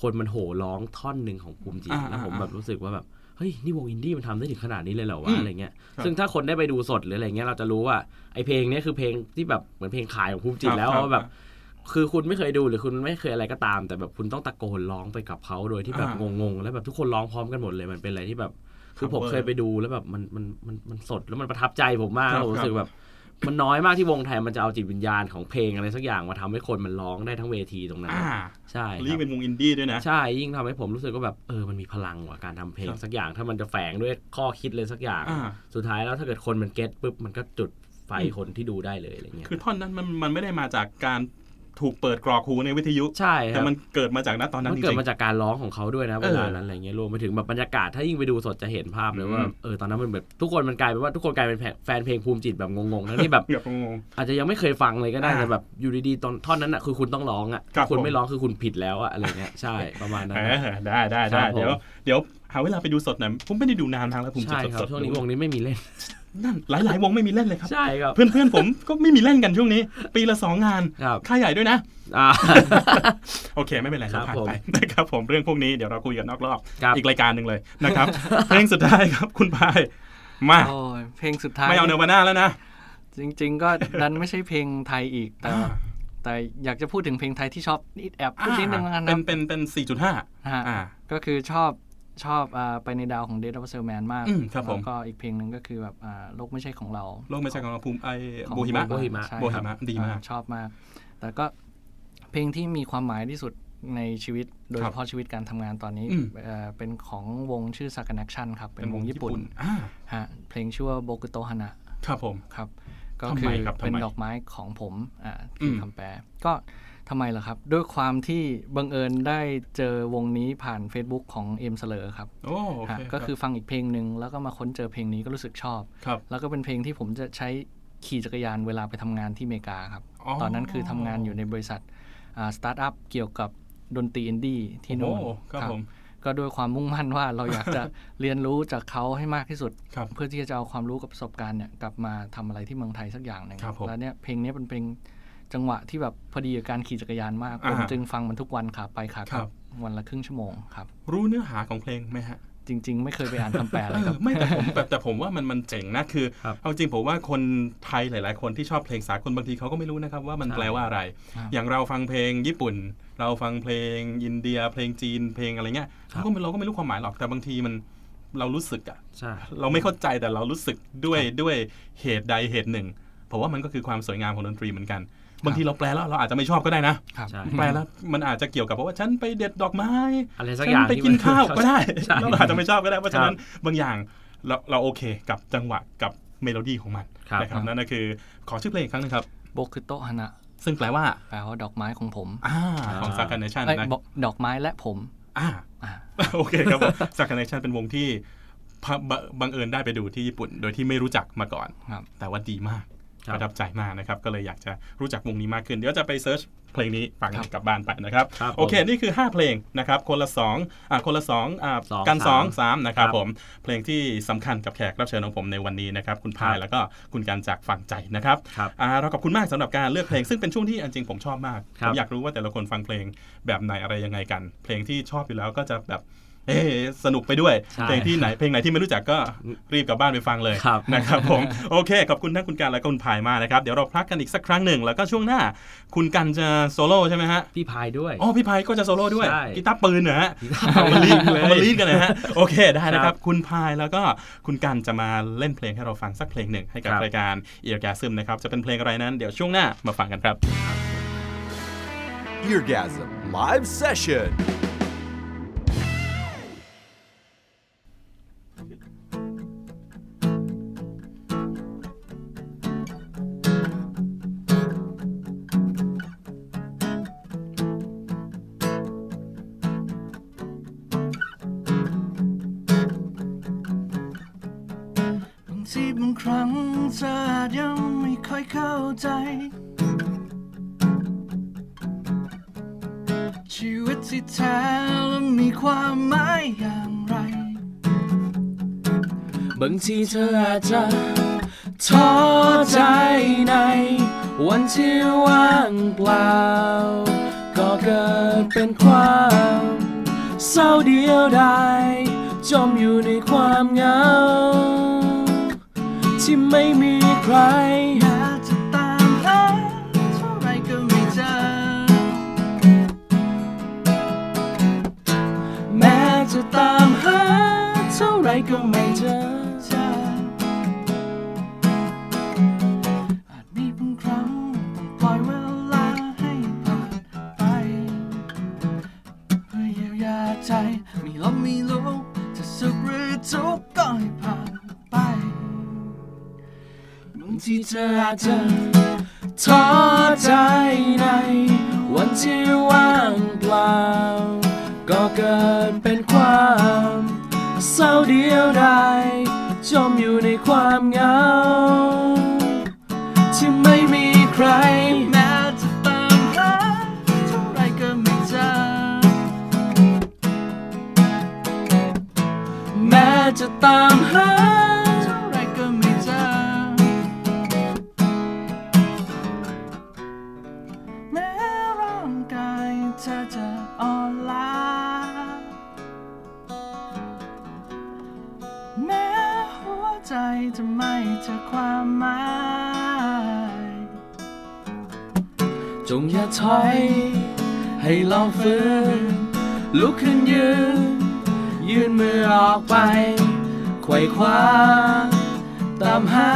คนมันโห่ร้องท่อนหนึ่งของภูมิจิตอ่าแล้วผมอ่าแบบรู้สึกว่าแบบเฮ้ยนี่วงอินดี้มันทำได้ถึงขนาดนี้เลยเหรออืวะมอะไรเงี้ยครับซึ่งถ้าคนได้ไปดูสดหรืออะไรเงี้ยเราจะรู้ว่าไอเพลงเนี้ยคือเพลงที่แบบเหมือนเพลงขายของภูมิจิตครับแล้วครับว่าแบบ คือคุณไม่เคยดูหรือคุณไม่เคยอะไรก็ตาม แต่แบบคุณต้องตะโกนร้องไปกับเขาโดยที่แบบอ่างงๆแล้วแบบทุกคนร้องพร้อมกันหมดเลยมันเป็นอะไรที่แบบ คือผม Cover เคยไปดูแล้วแบบมันมันมันมันสดแล้วมันประทับใจผมมากครับผมรู้สึกแบบ มันน้อยมากที่วงไทยมันจะเอาจิตวิญญาณของเพลงอะไรสักอย่างมาทำให้คนมันร้องได้ทั้งเวทีตรงนั้นอ่าใช่คแล้วยิ่งรับเป็นวงอินดี้ด้วยนะใช่ยิ่งทำให้ผมรู้สึกว่าแบบเออมันมีพลังว่ะการทำเพลงครับสักอย่าง ถ้ามันจะแฝงด้วยข้อคิดเลยสักอย่างอ่าสุดท้ายแล้วถ้าเกิดคนมันเก็ตปุ๊บมันก็จุดไฟคนที่ดูได้เลยอะไรเงี้ยคือท่อนนั้นมันมันไม่ได้มาจากการ ถูกเปิดกรอกหูในวิทยุ ใช่คแต่รับมันเกิดมาจากณตอนนั้นมันจเกิดริงมาจากการร้องของเขาด้วยนะเอเวอลานั้นอะไรเงี้ยรวมไปถึงแบบบรรยากาศถ้ายิ่งไปดูสดจะเห็นภาพเลยว่าอืมเออตอนนั้นมันแบบทุกคนมันกลายเป็นว่าทุกคนกลายเป็นแฟนเพลงภูมิจิตแบบงงๆทั้งที่แบบๆเกือบงงอาจจะยังไม่เคยฟังเลยก็ได้อ่าแต่แบบอยู่ดีๆตอนท่อนนั้นอะคือคุณต้องร้องอะครับคุณผมไม่ร้องคือคุณผิดแล้วอะอะไรเงี้ยใช่ประมาณๆนั้นเอนะอได้ได้ได้ครับผมเดี๋ยวเดี๋ยวหาเวลาไปดูสดหน่อยผมไม่ได้ดูนานทางแล้วผมจะใช่สดครับสดช่วงนี้วงนี้ไม่มีเล่น นั่นหลายหลายๆวงไม่มีเล่นเลยครับ ใช่ครับเพื่อนเพื่อนๆผมก็ไม่มีเล่นกันช่วงนี้ ปีละสองงานครับค่าใหญ่ด้วยนะอ่าโอเคไม่เป็นไรครัเราบผ่านผมไปนะครับผมเรื่องพวกนี้เดี๋ยวเราคุยกันนอกรอบครับอีกรายการหนึ่งเลยนะครับ เพลงสุดท้ายครับคุณพายมาโอ้ยเพลงสุดท้ายไม่เอาเนวาน่าแล้วนะ จริง ๆ ก็ดันไม่ใช่เพลงไทยอีกแต่อ่าแต่อยากจะพูดถึงเพลงไทยที่ชอบนิดแอบพูดนิดนึงแล้วกันเป็นนะเป็นเป็นสี่จุดห้าฮะอ่าก็คือชอบ ชอบอ่าไปในดาวของ Dead of a Salesman มากอืมครับผมแล้วก็อีกเพลงหนึ่งก็คือแบบอ่าโลกไม่ใช่ของเรา โลกไม่ใช่ของเราภูมิไอของโบฮิมะโบฮิมะใช่โบฮิมะครับดีมากอ่ชอบมาก แต่ก็เพลงที่มีความหมายที่สุดในชีวิตโดยครัเฉบพาะชีวิตการทำงานตอนนี้อืมเอ่อเป็นของวงชื่อ Sakan Action ครับ เป็นวงญี่ปุ่นอ่าฮะเพลงชื่อว่าโบกุโตฮานะครับผมครับ ก็คือทำไมครับทำไมเป็นดอกไม้ของผมอ่าคืออมคำแปลก็ ทำไมล่ะครับ ด้วยความที่บังเอิญได้เจอวงนี้ผ่าน Facebook ของเอ็มเสลอครับโอ้โอเคฮะก็คือฟังอีกเพลงหนึ่งแล้วก็มาค้นเจอเพลงนี้ก็รู้สึกชอบครับแล้วก็เป็นเพลงที่ผมจะใช้ขี่จักรยานเวลาไปทำงานที่อเมริกาครับอ๋อตอนนั้นคือทำงานอยู่ในบริษัทสตาร์ทอัพเกี่ยวกับดนตรีอินดี้ที่นู่นโอ้ครับผมก็ด้วยความมุ่งมั่นว่าเราอยากจะเรียนรู้จากเขาให้มากที่สุดครับเพื่อที่จะเอาความรู้กับประสบการณ์เนี่ยกลับมาทำอะไรที่เมืองไทยสักอย่างหนึ่งครับผมแล้วเนี่ยเพลงนี้เป็นเพลง จังหวะที่แบบพอดีกับการขี่จักรยานมากอ่าผมฮะจึงฟังมันทุกวันขาไปขาครักลับบวันละครึ่งชั่วโมงครับ รู้เนื้อหาของเพลงไหมฮะ จริง ๆ ไม่เคยไปอ่านคำแปลเลยครับไม่แต่ผมแต่แต่ผมว่ามันมันเจ๋งนะคือครับเอาจริงผมว่าคนไทยหลาย ๆ คนที่ชอบเพลงสากลบางทีเขาก็ไม่รู้นะครับว่ามันใช่แปลว่าอะไรครับอย่างเราฟังเพลงญี่ปุ่น เราฟังเพลงอินเดีย เพลงจีนเพลงอะไรเงี้ยเราก็ไม่เราก็ไม่รู้ความหมายหรอกแต่บางทีมันเรารู้สึกอะใช่เราไม่เข้าใจแต่เรารู้สึกด้วยด้วยเหตุใดเหตุหนึ่งผมว่ามันก็คือความสวยงามของดนตรีเหมือนกัน บางทีเราแปลแล้วเราอาจจะไม่ชอบก็ได้นะครับใช่แปลแล้วมันอาจจะเกี่ยวกับว่าฉันไปเด็ดดอกไม้อะไรสักอย่างที่มันฉันไปกินข้าวก็ได้ใช่เราอาจจะไม่ชอบก็ได้เพราะฉะนั้นครับบางอย่างเราเราโอเคกับจังหวะกับเมโลดี้ของมันครับนะครับนั่นก็คือขอชื่อเพลงอีกครั้งหนึงครับโบคุโตะฮานะซึ่งแปลว่าแปลว่าดอกไม้ของผมอ่าของ s า k a n a t i o n เอ้ยนะบอกดอกไม้และผมอ่าอ่าโอเคครับผม s า k a n a t i o n เป็นวงที่พะบะบังเอิญได้ไปดูที่ญี่ปุ่น โดยที่ไม่รู้จักมาก่อนครับแต่ว่าดีมากครับ ประทับใจมากนะครับ ก็เลยอยากจะรู้จักวงนี้มากขึ้น เดี๋ยวจะไปเซิร์ชเพลงนี้ฟังครับกลับบ้านไปนะครับครับผมโอเค นี่คือ 5 เพลงนะครับ คนละ2อ่าคนละ2อ่าสองกันสาม2 3นะครับครับผม เพลงที่สำคัญกับแขกรับเชิญของผมในวันนี้นะครับ คุณพายครับแล้วก็คุณกันจากฟังใจนะครับครับอ่าเราขอบคุณมากสำหรับการเลือกเพลง ซึ่งเป็นช่วงที่อันจริงผมชอบมากครับผมอยากรู้ว่าแต่ละคนฟังเพลงแบบไหนอะไรยังไงกัน เพลงที่ชอบอยู่แล้วก็จะแบบ เอ๊ะสนุกไปด้วยใช่เพลงที่ไหนเพลงไหนที่ไม่รู้จักก็รีบกลับบ้านไปฟังเลยครับนะครับผมโอเคขอบคุณทั้งคุณกันและก็คุณพายมากนะครับเดี๋ยวเราพักกันอีกสักครั้งหนึ่งแล้วก็ช่วงหน้า คุณกันจะโซโล่ใช่ไหมฮะพี่พายด้วยอ๋อพี่พายก็จะโซโล่ด้วยใช่กีตาร์ปืนเหรอฮะกีตาร์เอามาลีดเลยเอามาลีดกันนะฮะโอเคได้นะคครัรับบคุณพายแล้วก็คุณกันจะมาเล่นเพลงให้เราฟังสักเพลงหนึ่งให้กับครับรายการเอียร์แกซึมนะครับจะเป็นเพลงอะไรนั้นเดี๋ยวช่วงหน้ามาฟังกันครับ Eargasm Live Session. ทีเธออาจจะท้อใจในวันที่ว่างเปล่า ก็เกิดเป็นความเศร้าเดียวดายจมอยู่ในความเหงา ที่ไม่มีใครอยากจะตามหาเท่าไรก็ไม่เจอ แม้จะตามหาเท่าไรก็ไม่เจอ ธออาจจะท้อใจใน วันที่ว่างเปล่า ก็เกิดเป็นความเศร้าเดียวดายจมอยู่ในความเหงา อจะอ่อนล้าแม้หัวใจจะไม่เจอความหมาย จงอย่าถอย ให้ลองฝืนลุกขึ้นยืน ยืนมือออกไปไขว่คว้าตามหา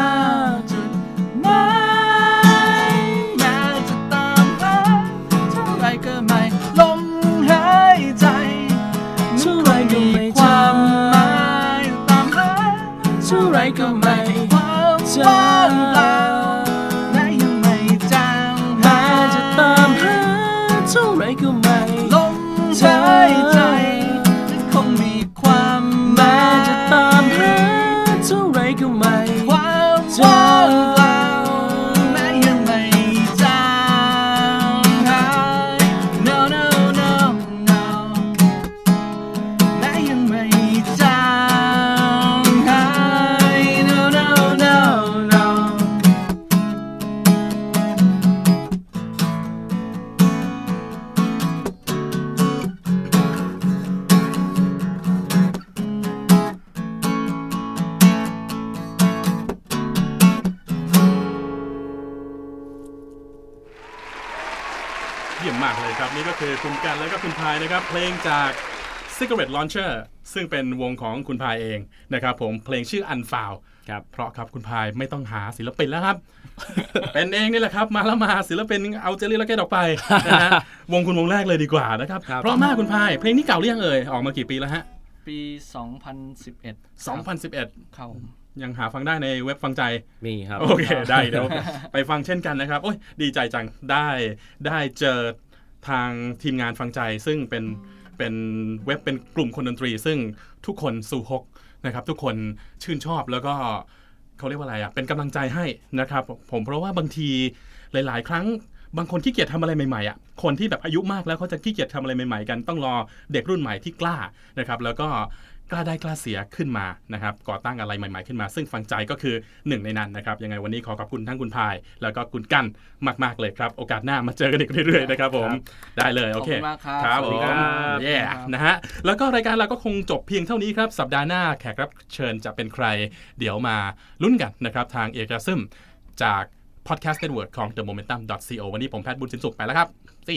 ลงจาก Cigarette Launcher ซึ่งเป็นวงของคุณพายเองนะครับผมเพลงชื่อ Unfound ครับเพราะครับคุณพายไม่ต้องหาศิลปินแล้วครับ เป็นเองนี่แหละครับ มาแล้วมาศิลปินเอาเจลลี่แล้วแกดออกไปนะฮะวงคุณวงแรกเลยดีกว่านะครับครับเพราะมากคุณพาย เพลงนี้เก่าหรือยังเอ่ยออกมากี่ปีแล้วฮะ ปี 2011 2011ครับผมยังหาฟังได้ในเว็บฟังใจ มีครับ โอเค ได้เดี๋ยวไปฟังเช่นกันนะครับ โอ้ยดีใจจังได้ได้เจอ ทางทีมงานฟังใจซึ่งเป็นเป็นเว็บเป็นกลุ่มคนดนตรี ซึ่งทุกคนสู่ฮกนะครับ ทุกคนชื่นชอบแล้วก็เขาเรียกว่าอะไรอะเป็นกำลังใจให้นะครับ ผมเพราะว่าบางทีหลาย ๆ ครั้งบางคนขี้เกียจทำอะไรใหม่ๆอะคนที่แบบอายุมากแล้วเขาจะขี้เกียจทำอะไรใหม่ๆกันต้องรอเด็กรุ่นใหม่ที่กล้านะครับ แล้วก็ กล้าได้กล้าเสียขึ้นมานะครับก่อตั้งอะไรใหม่ๆขึ้นมา ซึ่งฟังใจก็คือหนึ่งในนั้นนะครับยังไงวันนี้ขอขอบคุณทั้งคุณพาย แล้วก็คุณกั้นมากๆเลยครับ โอกาสหน้ามาเจอกันอีกเรื่อยๆนะครับผมได้เลยโอเคขอบคุณมากครับครับสวัผสดีมครับเย่นะฮะแล้วก็รายการเราก็คงจบเพียงเท่านี้ครับสัปดาห์หน้าแขกรับเชิญจะเป็นใคร เดี๋ยวมาลุ้นกันนะครับทางเอกซึมจาก Podcast Network ของ The Momentum co วันนี้ผมแพทย์บุญสินสุขไปแล้วครับสวัสดี